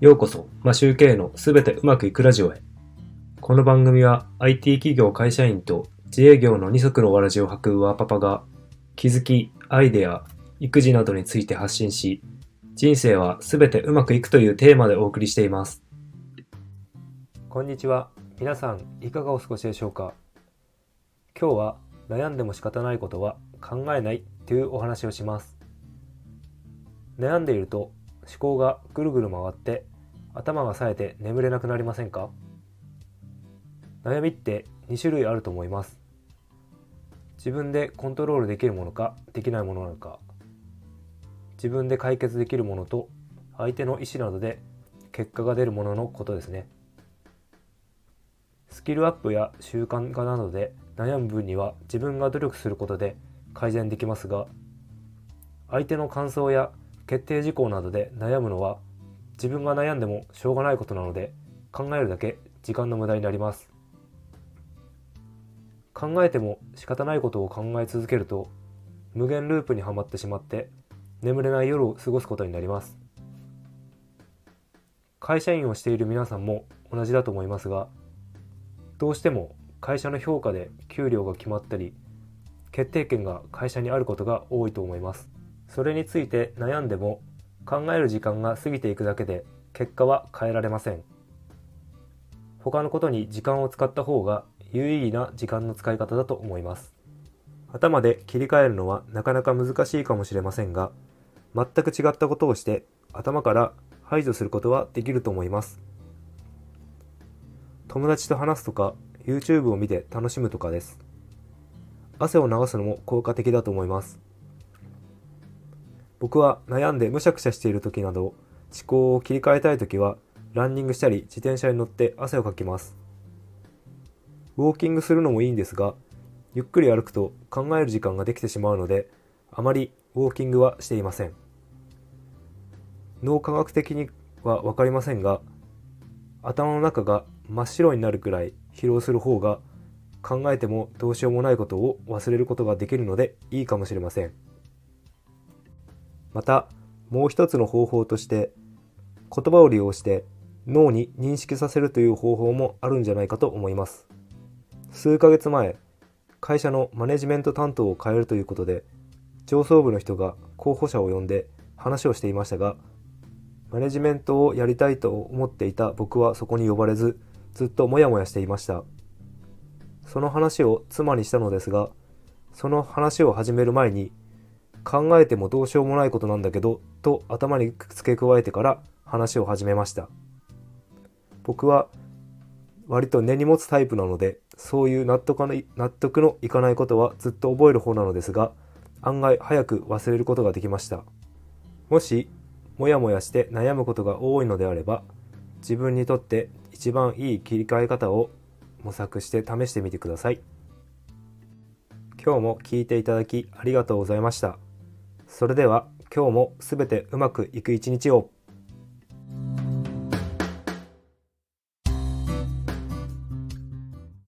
ようこそ、マシューケのすべてうまくいくラジオへ。この番組は IT 企業会社員と自営業の二足のわらじを履くワーパパが気づき、アイデア、育児などについて発信し、人生はすべてうまくいくというテーマでお送りしています。こんにちは。皆さん、いかがお過ごしでしょうか？今日は悩んでも仕方ないことは考えないというお話をします。悩んでいると思考がぐるぐる回って頭が冴えて眠れなくなりませんか？悩みって2種類あると思います。自分でコントロールできるものかできないものなのか。自分で解決できるものと相手の意思などで結果が出るもののことですね。スキルアップや習慣化などで悩む分には自分が努力することで改善できますが相手の感想や決定事項などで悩むのは自分が悩んでもしょうがないことなので考えるだけ時間の無駄になります。考えても仕方ないことを考え続けると無限ループにはまってしまって眠れない夜を過ごすことになります。会社員をしている皆さんも同じだと思いますがどうしても会社の評価で給料が決まったり決定権が会社にあることが多いと思います。それについて悩んでも考える時間が過ぎていくだけで結果は変えられません。他のことに時間を使った方が有意義な時間の使い方だと思います。頭で切り替えるのはなかなか難しいかもしれませんが全く違ったことをして頭から排除することはできると思います。友達と話すとか YouTube を見て楽しむとかです。汗を流すのも効果的だと思います。僕は悩んでむしゃくしゃしている時など思考を切り替えたい時はランニングしたり自転車に乗って汗をかきますウォーキングするのもいいんですがゆっくり歩くと考える時間ができてしまうのであまりウォーキングはしていません脳科学的には分かりませんが頭の中が真っ白になるくらい疲労する方が考えてもどうしようもないことを忘れることができるのでいいかもしれません。またもう一つの方法として言葉を利用して脳に認識させるという方法もあるんじゃないかと思います。数ヶ月前会社のマネジメント担当を変えるということで上層部の人が候補者を呼んで話をしていましたがマネジメントをやりたいと思っていた僕はそこに呼ばれずずっとモヤモヤしていました。その話を妻にしたのですがその話を始める前に考えてもどうしようもないことなんだけど、と頭に付け加えてから話を始めました。僕は割と根に持つタイプなので、そういう納得の納得のいかないことはずっと覚える方なのですが、案外早く忘れることができました。もし、もやもやして悩むことが多いのであれば、自分にとって一番いい切り替え方を模索して試してみてください。今日も聞いていただきありがとうございました。それでは今日も全てうまくいく一日を。